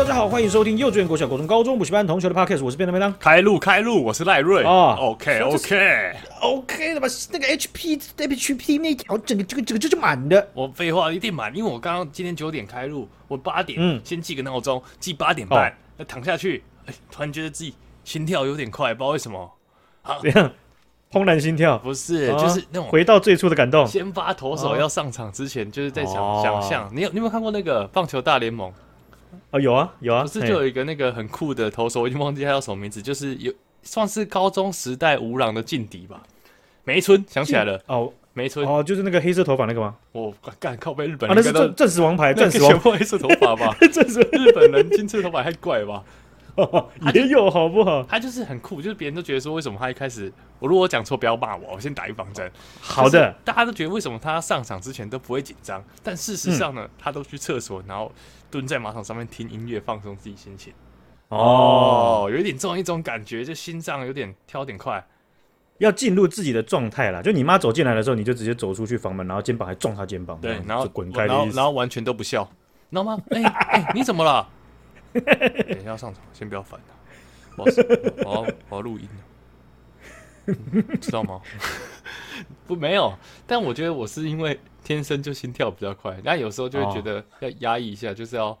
大家好，欢迎收听幼稚园、国小、国中、高中补习班同学的 Podcast，我是便当便当。开路开路，我是赖瑞。哦，OK OK OK 的吧？那个 HP HP 那条整个这个这个就是满的。我废话一定满，因为我刚刚今天九点开路，我八点嗯先记个闹钟，记八点半，哦那躺下去，哎，突然觉得自己心跳有点快，不知道为什么。啊，怎样？怦然心跳？不是，啊就是那种回到最初的感动。先发投手要上场之前，就是在想哦想象。你有你有没有看过那个棒球大联盟？哦，有啊有啊，不是就有一个那个很酷的投手，我已经忘记他叫什么名字，就是有算是高中时代吴朗的劲敌吧？梅村想起来了，哦梅村。哦，就是那个黑色头发那个吗？我干靠背日本啊，那是人应该都正正史王牌，那个正史王全部黑色头发吧？钻石 日本人金色头发太怪吧？也有好不好？他就是很酷，就是别人都觉得说，为什么他一开始，我如果讲错不要骂我，我先打预防针。好的，，大家都觉得为什么他上场之前都不会紧张，但事实上呢，他都去厕所，然后蹲在马桶上面听音乐，放松自己心情。哦，有一点这种一种感觉，就心脏有点跳点快。要进入自己的状态了。就你妈走进来的时候，你就直接走出去房门，然后肩膀还撞她肩膀，对，然后就滚开然后的意思然后完全都不笑，你知道吗？哎、哎、你怎么了？等一下要上场，先不要烦他。我要我要我要录音知道吗？不，没有。但我觉得我是因为天生就心跳比较快，那有时候就会觉得要压抑一下，就是要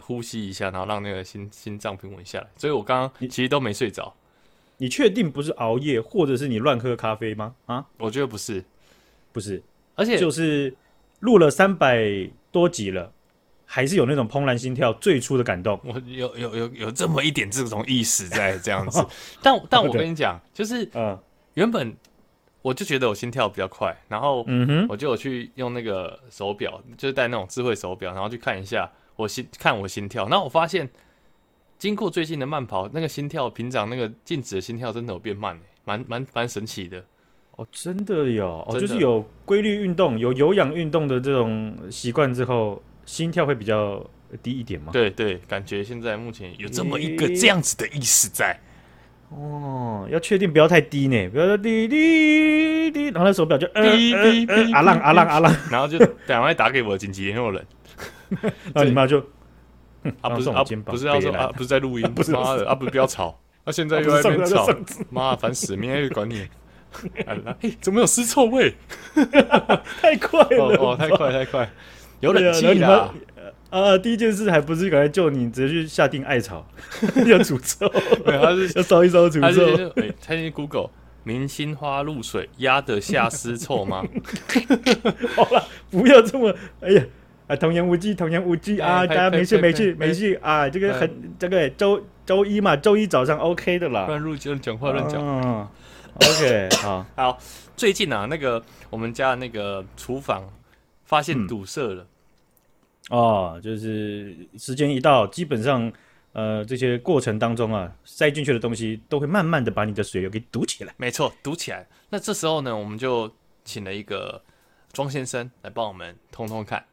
呼吸一下，然后让那个心心脏平稳下来。所以我刚刚其实都没睡着。你确定不是熬夜，或者是你乱喝咖啡吗？啊，我觉得不是，不是，而且就是录了三百多集了，还是有那种怦然心跳最初的感动。我有有有有这么一点这种意识在这样子。但但我跟你讲，就是嗯原本我就觉得我心跳比较快，然后嗯哼，我就有去用那个手表，就是戴那种智慧手表，然后去看一下我心看我心跳，然后我发现经过最近的慢跑，那个心跳平常那个静止的心跳真的有变慢，蛮蛮蛮神奇的。哦，真的有，哦，就是有规律运动、有有氧运动的这种习惯之后，心跳会比较低一点吗？对对，感觉现在目前有这么一个这样子的意识在。哦，要确定不要太低呢，不要说滴滴滴，然后那手表就呃滴滴呃呃滴啊浪阿浪阿浪，然后就 赶快打给我的紧急联络人然后你妈就啊，不是啊，肩膀不是要说啊，不是在录音，不是妈的 啊，不是不要吵，啊，现在又在那边吵。妈烦死，明天又管你。哎，怎么有尸臭味？太快了。太快太快，有冷气啦呃，第一件事还不是赶快救你，直接去下定艾草，要除臭，没有他是 要烧一烧除他是臭。哎，他去 Google 明星花露水压得下尸臭吗？好了，不要这么，哎呀，啊，童言无忌，童言无忌啊，哎大家没事没事呸没事啊，这个哎很这个周周一嘛，周一早上 OK 的啦。乱入就讲话乱讲。嗯，OK，好，好，最近啊，那个我们家的那个厨房发现嗯堵塞了。哦，就是时间一到，基本上呃这些过程当中啊，塞进去的东西都会慢慢的把你的水流给堵起来。没错，堵起来。那这时候呢，我们就请了一个庄先生来帮我们通通看。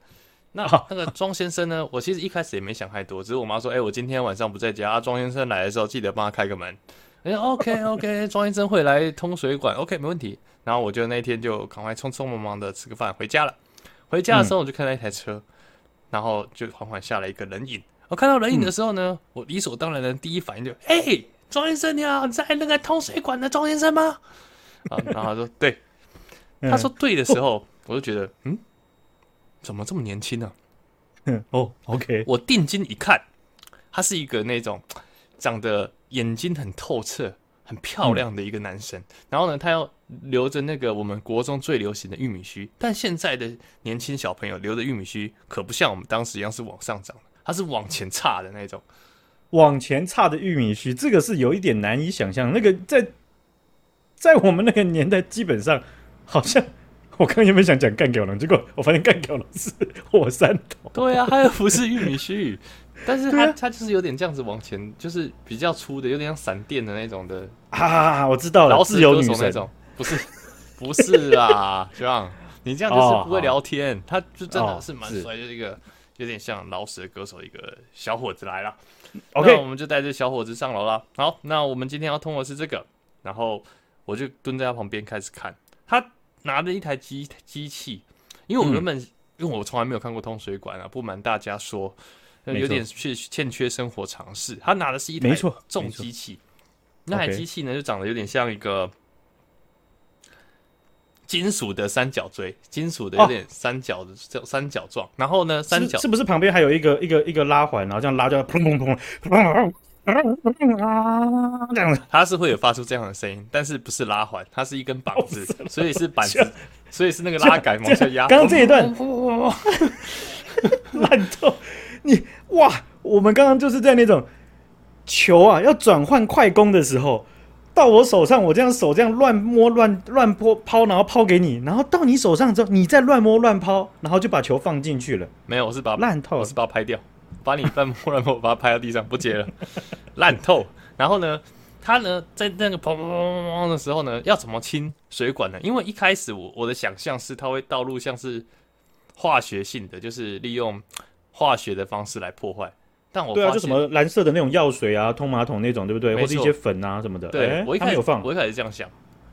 那那个庄先生呢，我其实一开始也没想太多，只是我妈说：“哎、我今天晚上不在家，啊，庄先生来的时候记得帮他开个门。哎”哎，OK OK，庄先生会来通水管，OK，没问题。然后我就那天就赶快匆匆忙忙的吃个饭回家了。回家的时候我就看到一台车，然后就缓缓下来一个人影。我看到人影的时候呢，我理所当然的第一反应就：“哎、庄先生你好，你在那个通水管的庄先生吗？”啊，然后他说：“对。”他说对的时候，我就觉得，嗯，怎么这么年轻呢、嗯 哦，OK，我定睛一看，他是一个那种长得眼睛很透彻、很漂亮的一个男生。然后呢，他要留着那个我们国中最流行的玉米须，但现在的年轻小朋友留的玉米须可不像我们当时一样是往上长的，它是往前差的那种。往前差的玉米须，这个是有一点难以想象。那个在在我们那个年代，基本上好像我刚原本想讲干掉了，结果我发现干掉了是 火山头。对啊，它又不是玉米须，但是它、对啊它就是有点这样子往前，就是比较粗的，有点像闪电的那种的。啊，我知道了，老自由女神。那种，不是，不是啊，学 长，你这样就是不会聊天。他就真的是蛮帅，就是一个有点像老死的歌手，一个小伙子来了。OK 那我们就带着小伙子上楼了。好，那我们今天要通的是这个，然后我就蹲在他旁边开始看。他拿着一台机机器，因为我原本、因为我从来没有看过通水管啊，不瞒大家说，有点缺欠缺生活常识。他拿的是一台重机器，那台机器呢就长得有点像一个金属的三角锥，金属的有点三角的叫三角状。然后呢，三角是不是旁边还有一个一个一个拉环，然后这样拉就砰砰砰砰。啊，这样子，它是会有发出这样的声音，但是不是拉环，它是一根板子，所以是板子，所以是那个拉杆往下压。刚刚这一段烂透你哇！我们刚刚就是在那种球啊要转换快攻的时候，到我手上，我这样手这样乱摸乱乱泼抛，然后抛给你，然后到你手上之后，你再乱摸乱抛，然后就把球放进去了。没有，我是把烂透，我是把它拍掉。把你乱摸乱摸，把它拍到地上，不接了，烂透。然后呢，他呢在那个砰砰砰砰的时候呢，要怎么清水管呢？因为一开始我我的想象是，它会倒入像是化学性的，就是利用化学的方式来破坏。但我对啊，就什么蓝色的那种药水啊，通马桶那种，对不对？或者一些粉啊什么的。对，我一开始有放，我一开始这样想。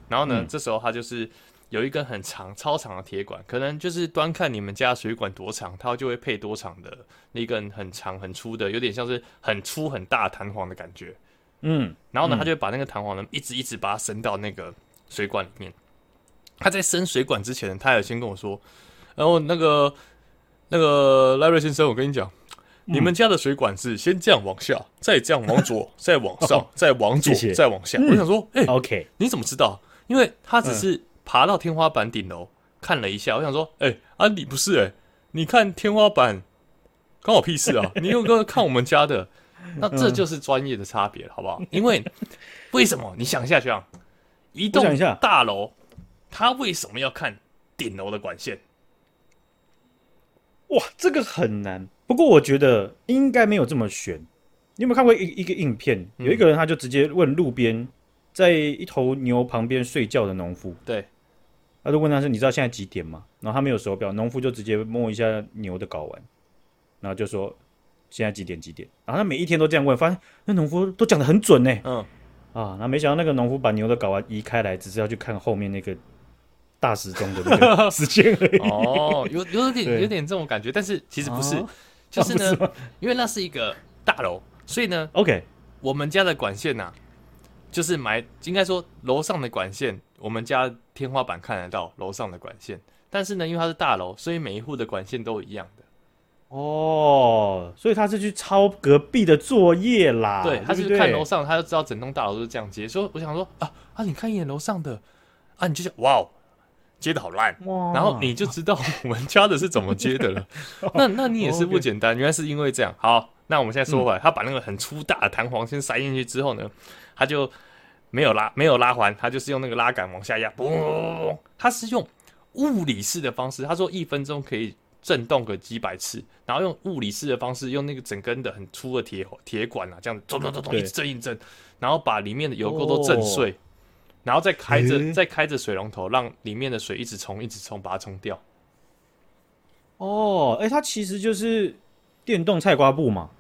然后呢，嗯、这时候他就是。有一根很长、超长的铁管，可能就是端看你们家水管多长，它就会配多长的那根很长、很粗的，有点像是很粗、很大弹簧的感觉。嗯，然后呢，他就把那个弹簧呢，一直一直把它伸到那个水管里面。他在伸水管之前，他有先跟我说：“然后那个那个赖瑞先生，我跟你讲，你们家的水管是先这样往下，再这样往左，再往上，再往左，再往下。”我想说：“哎，OK，你怎么知道？因为他只是。”爬到天花板顶楼看了一下，我想说，哎、啊、迪不是哎、欸，你看天花板，关我屁事啊！你又个看我们家的，那这就是专业的差别，好不好？因为为什么？你想一下，这样一栋大楼，他为什么要看顶楼的管线？哇，这个很难。不过我觉得应该没有这么悬。你有没有看过一一个影片？有一个人他就直接问路边在一头牛旁边睡觉的农夫，对。他就问他说：“你知道现在几点吗？”然后他没有手表，农夫就直接摸一下牛的睾丸，然后就说：“现在几点？几点？”然后他每一天都这样问，发现那农夫都讲的很准呢。嗯，啊，那没想到那个农夫把牛的睾丸移开来，只是要去看后面那个大时钟的那个时间而已。哦，有有点有点这种感觉，但是其实不是，哦、就是呢，是因为那是一个大楼，所以呢，OK，我们家的管线呐、啊，就是埋，应该说楼上的管线。我们家天花板看得到楼上的管线，但是呢，因为它是大楼，所以每一户的管线都一样的。哦，所以他是去抄隔壁的作业啦。对，他是看楼上，他就知道整栋大楼都是这样接。所以我想说啊啊，你看一眼楼上的啊，你就想哇哦，接的好烂。哇，然后你就知道我们家的是怎么接的了。那那你也是不简单，原来是因为这样。好，那我们现在说回来，他把那个很粗大的弹簧先塞进去之后呢，他就。没有拉，没有拉环，他就是用那个拉杆往下压，嘣！他是用物理式的方式，他说一分钟可以震动个几百次，然后用物理式的方式，用那个整根的很粗的铁铁管啊，这样子咚咚咚咚一直震一震，然后把里面的油垢都震碎，然后再开着再开着水龙头，让里面的水一直冲一直冲，把它冲掉。哦，哎，它其实就是电动菜瓜布嘛，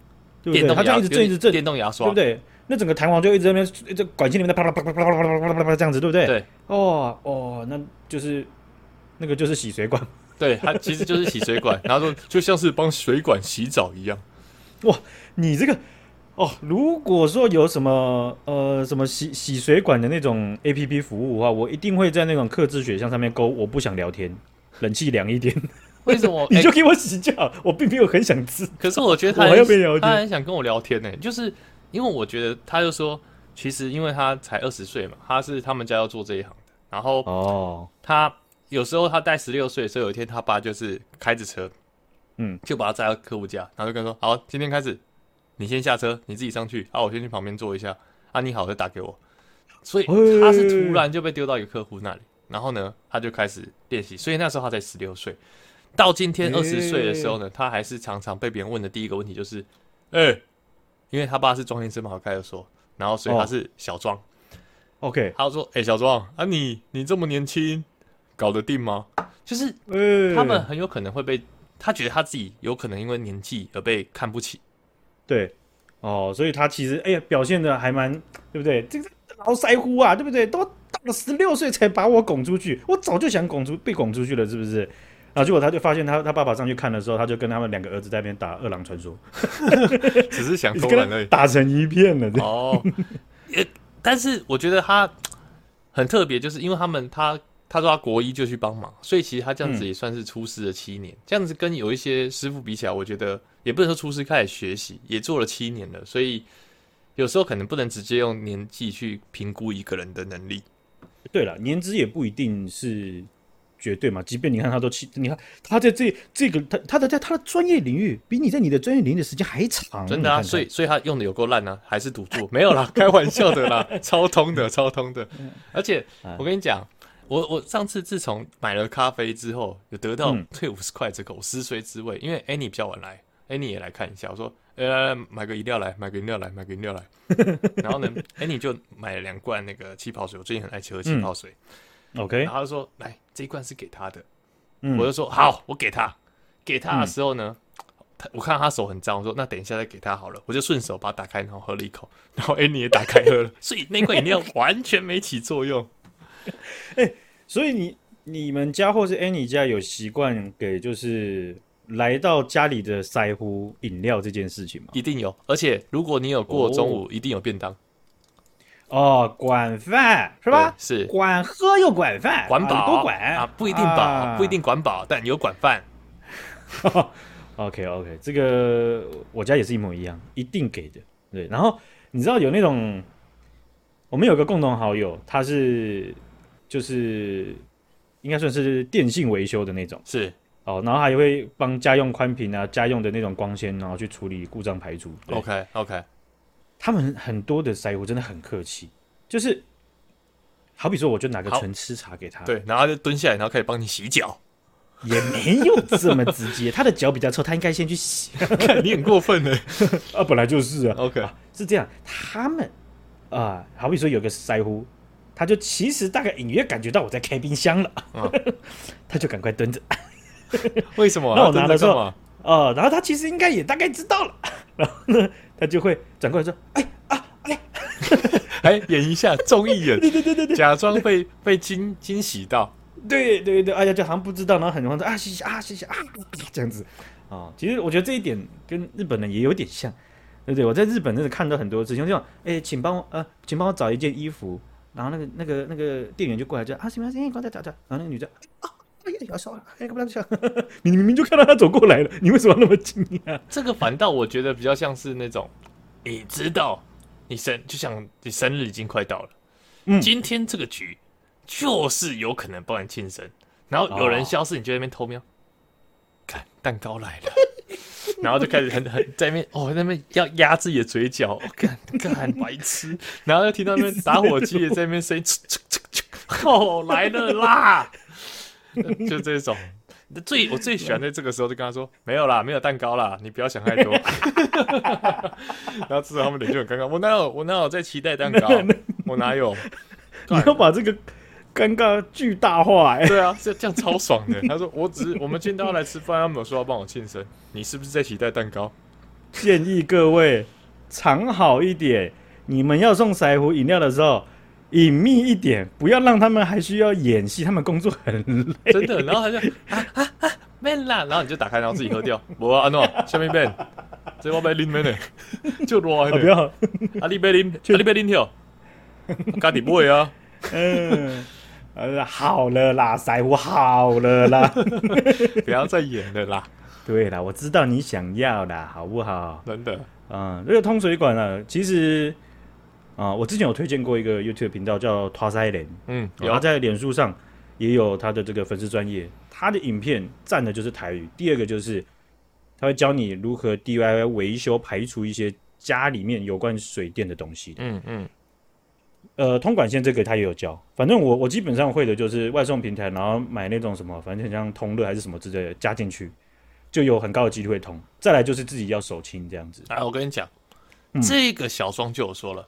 对不对？它这样一直震一直震，电动牙刷，对不对？那整个弹簧就一直在那边，这管线里面在啪啦啪啦啪啦啪啦啪啦啪啦这样子，对不对？对。哦哦，那就是那个就是洗水管，对，它其实就是洗水管，然后就就像是帮水管洗澡一样。哇，你这个哦，如果说有什么呃什么洗洗水管的那种 APP 服务的话，我一定会在那种克制选项上面勾我不想聊天，冷气凉一点。为什么？你就给我洗就好，我并没有很想吃。可是我觉得他还要跟聊天，他很想跟我聊天呢，就是。因为我觉得，他就说，其实因为他才二十岁嘛，他是他们家要做这一行的。然后哦，他有时候他带十六岁，所以有一天他爸就是开着车，嗯，就把他载到客户家，然后就跟他说：“好，今天开始，你先下车，你自己上去，啊，我先去旁边坐一下，啊，你好，再打给我。”所以他是突然就被丢到一个客户那里，然后呢，他就开始练习。所以那时候他才十六岁，到今天二十岁的时候呢，他还是常常被别人问的第一个问题就是：“哎。”因为他爸是庄先生嘛，我开始说，然后所以他是小庄。Oh. OK，他说：“哎、欸，小庄啊你，你你这么年轻，搞得定吗？”就是他们很有可能会被他觉得他自己有可能因为年纪而被看不起。对，哦，所以他其实哎呀表现的还蛮对不对？这个老腮乎啊，对不对？都到了十六岁才把我拱出去，我早就想拱出被拱出去了，是不是？然后结果他就发现他他爸爸上去看的时候，他就跟他们两个儿子在那边打饿狼传说，只是想偷懒而已，打成一片了。哦，也但是我觉得他很特别，就是因为他们他他说他国一就去帮忙，所以其实他这样子也算是出师了七年。嗯、这样子跟有一些师傅比起来，我觉得也不能说出师开始学习，也做了七年了。所以有时候可能不能直接用年纪去评估一个人的能力。对了，年资也不一定是。绝对嘛！即便你看他都七，你看他在这这个他他的在他的专业领域，比你在你的专业领域的时间还长。真的啊，看看所以所以他用的有够烂呢，还是赌注？没有啦，开玩笑的啦，超通的，超通的。而且我跟你讲，我我上次自从买了咖啡之后，有得到退五十块这口湿水之味，因为 Annie 比较晚来，Annie 也来看一下，我说，来来来，买个饮料来，买个饮料来，买个饮料来。然后呢，Annie 就买了两罐那个气泡水，我最近很爱喝气泡水。嗯 OK，然后他说：“来，这一罐是给他的。嗯”我就说：“好，我给他。”给他的时候呢，他、嗯、我看他手很脏，我说：“那等一下再给他好了。”我就顺手把它打开，然后喝了一口。然后 Annie 也打开喝了，所以那罐饮料完全没起作用。哎，所以你你们家或是 Annie 家有习惯给就是来到家里的腮乎饮料这件事情吗？一定有，而且如果你有过中午，哦、一定有便当。哦，管饭是吧？是管喝又管饭，管饱多管啊，不一定饱，啊、不一定管饱，但有管饭。OK OK，这个我家也是一模一样，一定给的。对，然后你知道有那种，我们有个共同好友，他是就是应该算是电信维修的那种，是哦，然后还会帮家用宽频啊、家用的那种光纤，然后去处理故障排除。OK OK。他们很多的腮乎真的很客气，就是好比说，我就拿个纯吃茶给他，对，然后他就蹲下来，然后开始帮你洗脚，也没有这么直接。他的脚比较臭，他应该先去洗。你很过分呢，啊，本来就是啊。OK，啊，是这样。他们啊，好比说有个腮乎，他就其实大概隐约感觉到我在开冰箱了，嗯、他就赶快蹲着。为什么？那我拿的时候，哦，然后他其实应该也大概知道了，然后呢？他就会转过来说：“哎啊哎，还演一下综艺演，对对对对对，假装被被惊惊喜到，对对对，哎呀，就好像不知道，然后很慌张啊，谢谢啊，谢谢啊，这样子啊。其实我觉得这一点跟日本人也有点像，对不对？我在日本真的看到很多事情，就像哎，请帮我呃，请帮我找一件衣服，然后那个那个那个店员就过来就啊，行行行，刚才找找，然后那个女的啊。”哎呀，要烧了！哎？你 明明就看到他走过来了，你为什么那么惊讶？这个反倒我觉得比较像是那种，你知道，你生就像你生日已经快到了，嗯，今天这个局就是有可能帮你庆生，然后有人消失，你就在那边偷瞄，看蛋糕来了，然后就开始很很在那边哦，在那边要压自己的嘴角，看看白痴，然后又听到那边打火机也在那边声音，哦，来了啦！就这种，最我最喜欢在这个时候就跟他说，没有啦，没有蛋糕啦，你不要想太多。然后之后他们脸就很尴尬，我哪有我哪有在期待蛋糕，我哪有？你要把这个尴尬巨大化哎、欸。对啊，这这样超爽的。他说我只是我们今天都要来吃饭，他们有说要帮我庆生，你是不是在期待蛋糕？建议各位藏好一点，你们要送腮乎饮料的时候。隐秘一点，不要让他们还需要演戏，他们工作很累。真的，然后他就啊啊啊，没啦，然后你就打开，然后自己喝掉。我啊，阿诺，下面变，这我被拎没呢，就多不要，阿里被拎，阿里被拎掉，家底不会啊。嗯，好了啦，腮乎好了啦，不要再演了啦。对啦，我知道你想要啦，好不好？真的，嗯，这个通水管呢，其实。啊，我之前有推荐过一个 YouTube 频道叫拖腮莲，嗯，然后在脸书上也有他的这个粉丝专业，他的影片赞的就是台语。第二个就是他会教你如何 DIY 维修排除一些家里面有关水电的东西的。嗯嗯。呃，通管线这个他也有教，反正我我基本上会的就是外送平台，然后买那种什么，反正像通乐还是什么之类的加进去，就有很高的几率会通。再来就是自己要手清这样子。哎，我跟你讲，嗯、这个小双就有说了。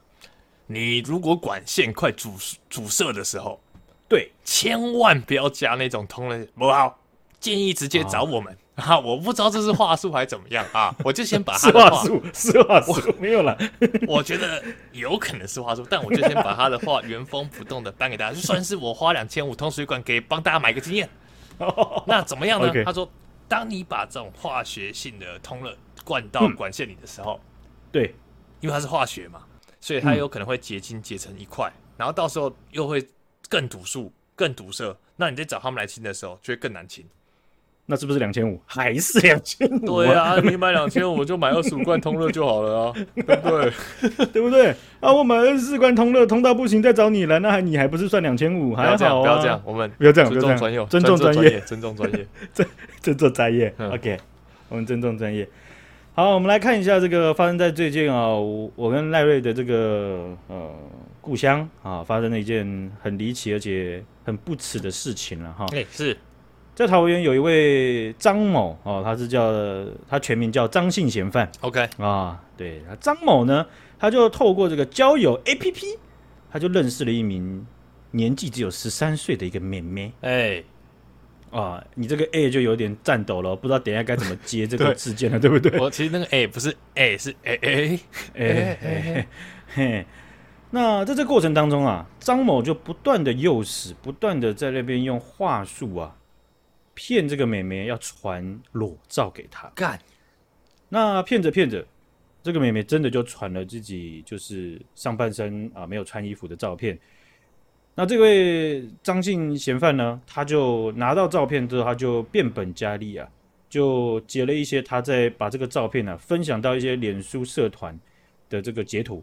你如果管线快阻阻塞的时候，对，千万不要加那种通了不好，建议直接找我们啊！我不知道这是话术还是怎么样啊，我就先把他的话术是话术没有了，我觉得有可能是话术，但我就先把他的话原封不动的颁给大家，就算是我花两千五通水管给帮大家买个经验，那怎么样呢？他说，当你把这种化学性的通了灌到管线里的时候，嗯、对，因为它是化学嘛，所以它有可能会结晶结成一块，嗯、然后到时候又会更堵塞、更堵塞。那你再找他们来清的时候，就会更难清。那是不是两千五？还是两千五？对啊，你买两千五，就买二十五罐通乐就好了啊，对不对？对不对？啊，我买二十四罐通乐，通到不行再找你来，那还你还不是算两千五？还好啊，不要这样，我们不要这样，尊重专业，尊重专业，尊重专业，尊 尊重专业。OK，我们尊重专业。好，我们来看一下这个发生在最近啊，我我跟赖瑞的这个呃故乡啊，发生了一件很离奇而且很不耻的事情了哈。哎，是。在桃园有一位张某哦，他是叫他全名叫张姓嫌犯。OK 啊，对，张某呢，他就透过这个交友 APP，他就认识了一名年纪只有十三岁的一个妹妹。哎、欸，啊，你这个 A 就有点颤抖了，不知道等一下该怎么接这个事件了，对，对不对？我其实那个 A 不是 A，是 A A A A。嘿，那在这个过程当中啊，张某就不断的诱使，不断的在那边用话术啊。骗这个妹妹要传裸照给她干，那骗着骗着，这个妹妹真的就传了自己就是上半身啊没有穿衣服的照片。那这位张姓嫌犯呢，他就拿到照片之后，他就变本加厉啊，就截了一些他在把这个照片呢、啊、分享到一些脸书社团的这个截图，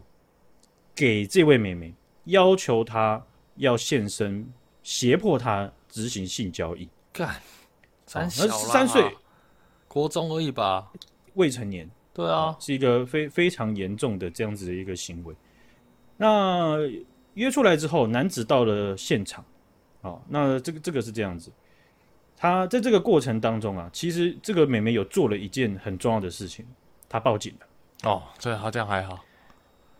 给这位妹妹，要求她要现身，胁迫她执行性交易干。三十三岁，国中而已吧，未成年。对啊，是一个非非常严重的这样子的一个行为。那约出来之后，男子到了现场。哦，那这个这个是这样子。他在这个过程当中啊，其实这个妹妹有做了一件很重要的事情，她报警了。哦，对，好像还好。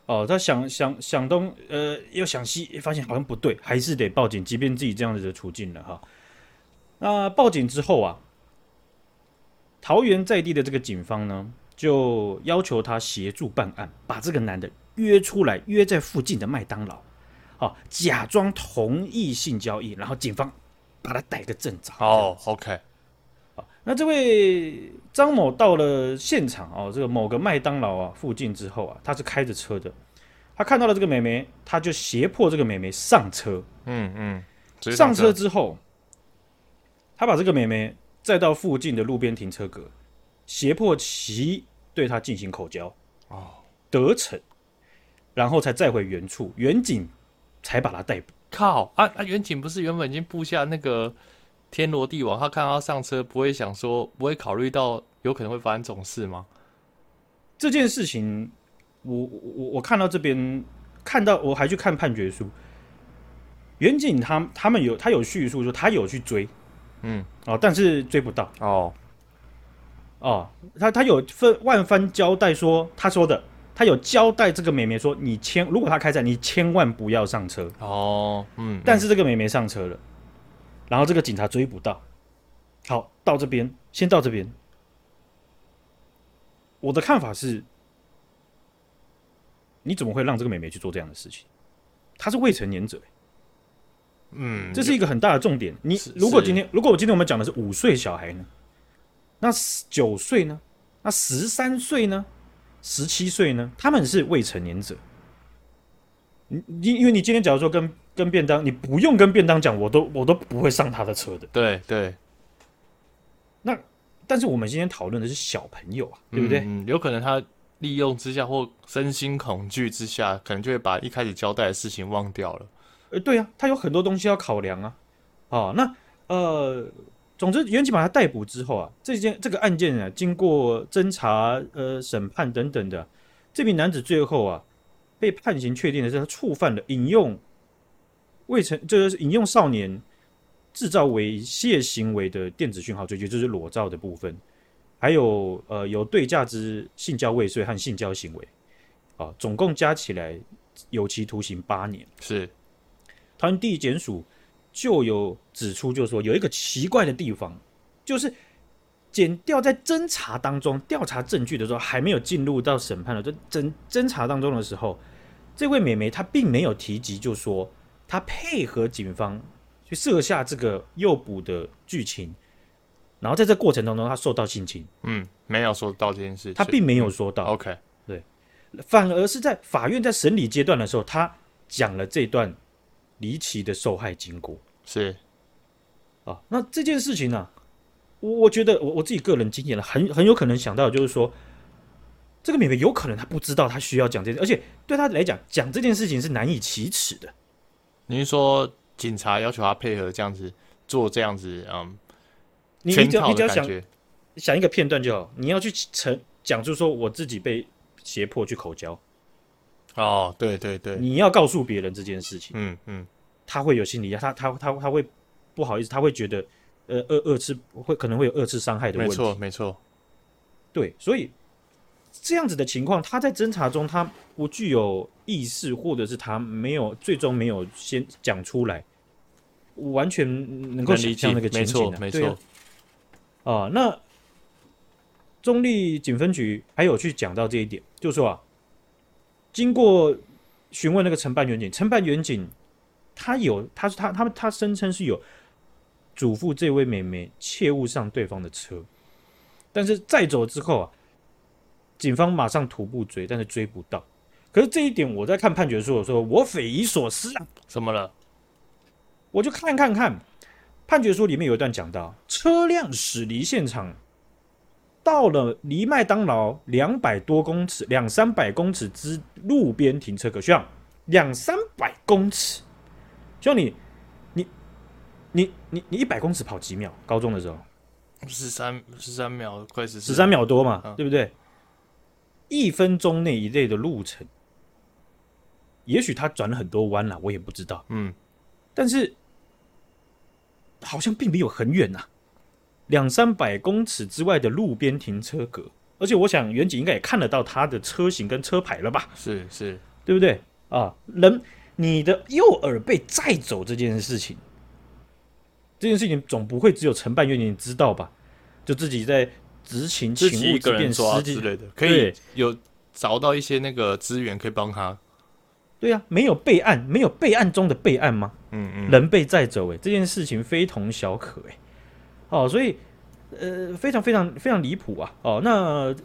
哦，他想想想东，呃，又想西，发现好像不对，还是得报警，即便自己这样子的处境了哈。那报警之后啊，桃园在地的这个警方呢，就要求他协助办案，把这个男的约出来，约在附近的麦当劳，好，假装同意性交易，然后警方把他逮个正着。哦，OK，好，那这位张某到了现场哦，这个某个麦当劳啊附近之后啊，他是开着车的，他看到了这个美眉，他就胁迫这个美眉上车。嗯嗯，上车之后。他把这个妹妹载到附近的路边停车格，胁迫其对她进行口交，哦，得逞，然后才载回原处，远景才把他逮捕。靠啊啊！远景不是原本已经布下那个天罗地网，他看到他上车不会想说，不会考虑到有可能会发生这种事吗？这件事情，我我我看到这边看到，我还去看判决书，远景他他们有他有叙述说他有去追。嗯，哦，但是追不到。哦，哦，他他有分万番交代说，他说的，他有交代这个美眉说，你千如果他开战，你千万不要上车。哦，嗯，但是这个美眉上车了，然后这个警察追不到，好，到这边先到这边，我的看法是，你怎么会让这个美眉去做这样的事情？她是未成年者。嗯，这是一个很大的重点。你如果今天，如果我今天我们讲的是五岁小孩呢？那九岁呢？那十三岁呢？十七岁呢？他们是未成年者。你因因为你今天假如说跟跟便当，你不用跟便当讲，我都我都不会上他的车的。对对。那但是我们今天讨论的是小朋友啊，对不对？嗯，有可能他利用之下或身心恐惧之下，可能就会把一开始交代的事情忘掉了。呃，对啊，他有很多东西要考量啊。哦，那呃，总之，员警把他逮捕之后啊，这件这个案件啊，经过侦查、呃审判等等的，这名男子最后啊，被判刑确定的是他触犯了引用未成，就是引用少年制造猥亵行为的电子讯号罪，就是裸照的部分，还有呃有对价之性交未遂和性交行为，啊，总共加起来有期徒刑八年。是。桃园地检署就有指出，就是说有一个奇怪的地方，就是检调在侦查当中调查证据的时候，还没有进入到审判的，就侦侦查当中的时候，这位美眉她并没有提及，就是说她配合警方去设下这个诱捕的剧情，然后在这过程当中，他受到性侵。嗯，没有说到这件事，他并没有说到。嗯、OK，对，反而是在法院在审理阶段的时候，他讲了这段离奇的受害经过。是啊，那这件事情呢、啊，我我觉得我我自己个人经验了，很很有可能想到就是说，这个美眉有可能她不知道她需要讲这件，而且对她来讲讲这件事情是难以启齿的。你是说警察要求她配合这样子做这样子，嗯，你你只要你只要想想一个片段就好，你要去成讲出说我自己被胁迫去口交，哦，对对对，你要告诉别人这件事情，嗯嗯，他会有心理压，他他他他会不好意思，他会觉得呃二二次会可能会有二次伤害的问题，没错没错，对，所以这样子的情况，他在侦查中他不具有。意识，或者是他没有最终没有先讲出来，完全能够想象那个情景的，没错，没错。啊，哦，那中立警分局还有去讲到这一点，就是说啊，经过询问那个承办员警，承办员警他有，他是他他们他声称是有嘱咐这位美眉切勿上对方的车，但是载走之后啊，警方马上徒步追，但是追不到。可是这一点，我在看判决书的时候，我匪夷所思啊！怎么了？我就看看看，判决书里面有一段讲到，车辆驶离现场，到了离麦当劳两百多公尺、两三百公尺之路边停车格，需要两三百公尺，需要你，你，你，你，你一百公尺跑几秒？高中的时候，十三十三秒，快十十三秒多嘛，嗯、对不对？一分钟内一类的路程。也许他转了很多弯了，我也不知道。嗯，但是好像并没有很远呐，两三百公尺之外的路边停车格，而且我想远景应该也看得到他的车型跟车牌了吧？是是，对不对啊？人，你的右耳被载走这件事情，这件事情总不会只有承办员你知道吧？就自己在执勤勤务之便抓之类的，可以有找到一些那个资源可以帮他。对呀、啊，没有备案，没有备案中的备案吗？嗯嗯，人被载走，哎，这件事情非同小可，哎，哦，所以呃，非常非常非常离谱啊！哦，那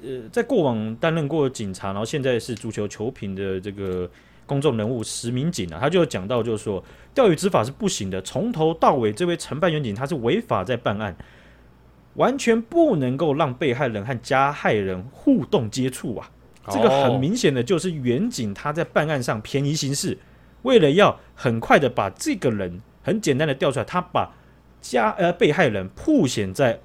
呃，在过往担任过警察，然后现在是足球球评的这个公众人物石明警啊，他就讲到，就是说钓鱼执法是不行的，从头到尾，这位承办员警他是违法在办案，完全不能够让被害人和加害人互动接触啊。这个很明显的就是员警他在办案上便宜行事，为了要很快的把这个人很简单的调出来，他把加呃被害人曝显在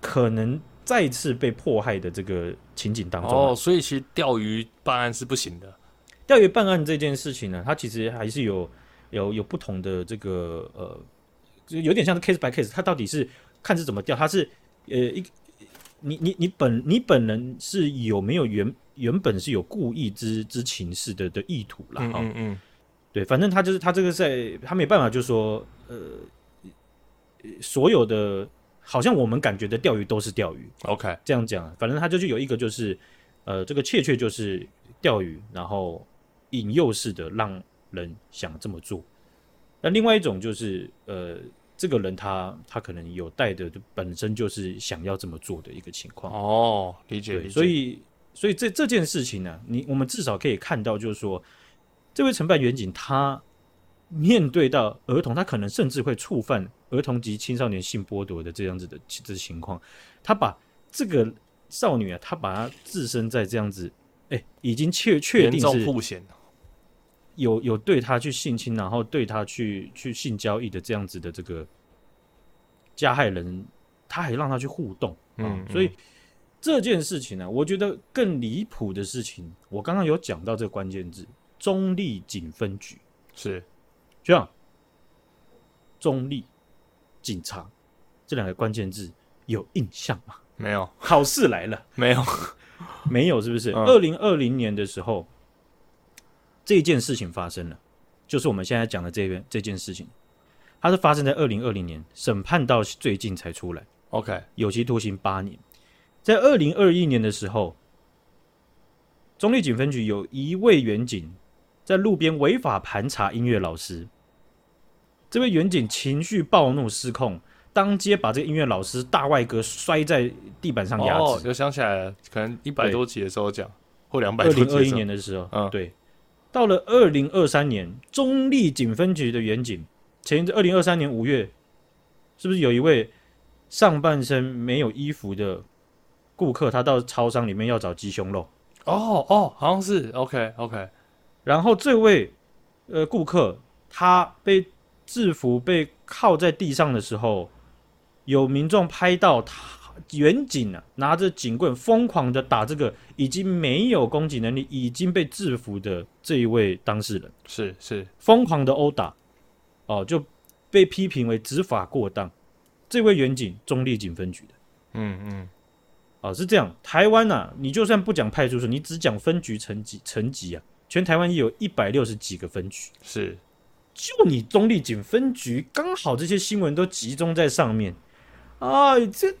可能再次被迫害的这个情景当中。哦，所以其实钓鱼办案是不行的。钓鱼办案这件事情呢，它其实还是有有有不同的这个呃，就有点像是 case by case，它到底是看是怎么钓，它是呃一。你你你本你本人是有没有原原本是有故意之之情事的的意图啦？哈、嗯嗯嗯，对，反正他就是他这个在他没办法，就是说呃，所有的好像我们感觉的钓鱼都是钓鱼，OK，这样讲，反正他就是有一个就是呃，这个确确就是钓鱼，然后引诱式的让人想这么做，那另外一种就是呃。这个人他他可能有带的，就本身就是想要这么做的一个情况哦，理解。理解。所以所以这这件事情呢、啊，你我们至少可以看到，就是说，这位承办员警他面对到儿童，他可能甚至会触犯儿童及青少年性剥夺的这样子的这情况，他把这个少女啊，他把她置身在这样子，哎，已经确确定是有有对他去性侵，然后对他去去性交易的这样子的这个加害人，他还让他去互动，嗯，嗯，所以这件事情呢、啊，我觉得更离谱的事情，我刚刚有讲到这个关键字，中立警分局。是这样，中立警察这两个关键字有印象吗？没有，考试来了，没有，没有，是不是？二零二零年的时候。这件事情发生了，就是我们现在讲的这边这件事情，它是发生在二零二零年，审判到最近才出来。OK，有期徒刑八年。在二零二一年的时候，中立警分局有一位员警在路边违法盘查音乐老师，这位员警情绪暴怒失控，当街把这个音乐老师大外哥摔在地板上压制。哦，又想起来了，可能一百多集的时候讲，或两百。二零二一年的时候，嗯，对。到了二零二三年，中立警分局的员警，前二零二三年五月，是不是有一位上半身没有衣服的顾客，他到超商里面要找鸡胸肉？哦哦，好像是 OK OK。然后这位呃顾客，他被制服被铐在地上的时候，有民众拍到他。远警啊，拿着警棍疯狂的打这个已经没有攻击能力、已经被制服的这一位当事人，是是疯狂的殴打，哦，就被批评为执法过当。这位远警，中立警分局的，嗯嗯，啊、哦，是这样。台湾呐、啊，你就算不讲派出所，你只讲分局层级层级啊，全台湾也有一百六十几个分局，是，就你中立警分局，刚好这些新闻都集中在上面，哎，这。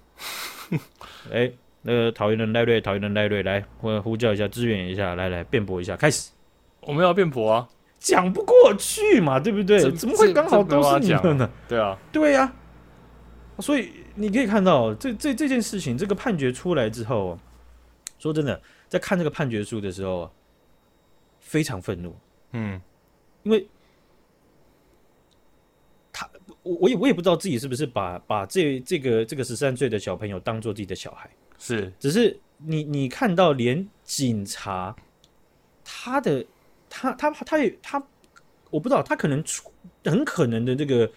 哎，那个讨厌的赖瑞，讨厌的赖瑞，来，我呼叫一下，支援一下，来来，辩驳一下，开始。我们要辩驳啊，讲不过去嘛，对不对？怎么会刚好都是你们呢？对啊，对呀、啊。所以你可以看到，这这这件事情，这个判决出来之后，说真的，在看这个判决书的时候，非常愤怒。嗯，因为他。我我也我也不知道自己是不是把把这这个这个十三岁的小朋友当做自己的小孩，是，只是你你看到连警察他的他他他也他，我不知道他可能出很可能的这个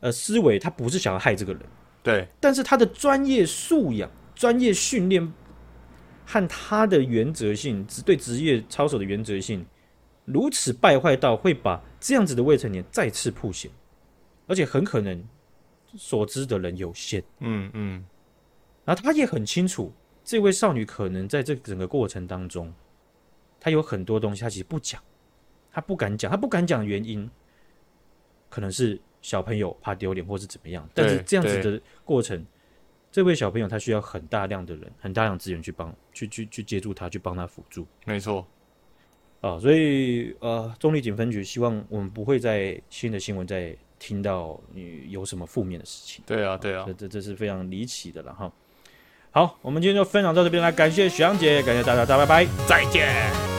呃思维，他不是想要害这个人，对，但是他的专业素养、专业训练和他的原则性，对职业操守的原则性如此败坏到会把这样子的未成年再次曝险。而且很可能所知的人有限，嗯嗯，然后他也很清楚，这位少女可能在这整个过程当中，她有很多东西，她其实不讲，她不敢讲，她不敢讲原因，可能是小朋友怕丢脸，或是怎么样。但是这样子的过程，这位小朋友他需要很大量的人，很大量资源去帮，去去去接住他，去帮他辅助。没错，啊，所以呃，中立警分局希望我们不会在新的新闻再。听到你有什么负面的事情？对啊，对啊，这这这是非常离奇的了哈。好，我们今天就分享到这边来，感谢许阳姐，感谢大家，大家拜拜，再见。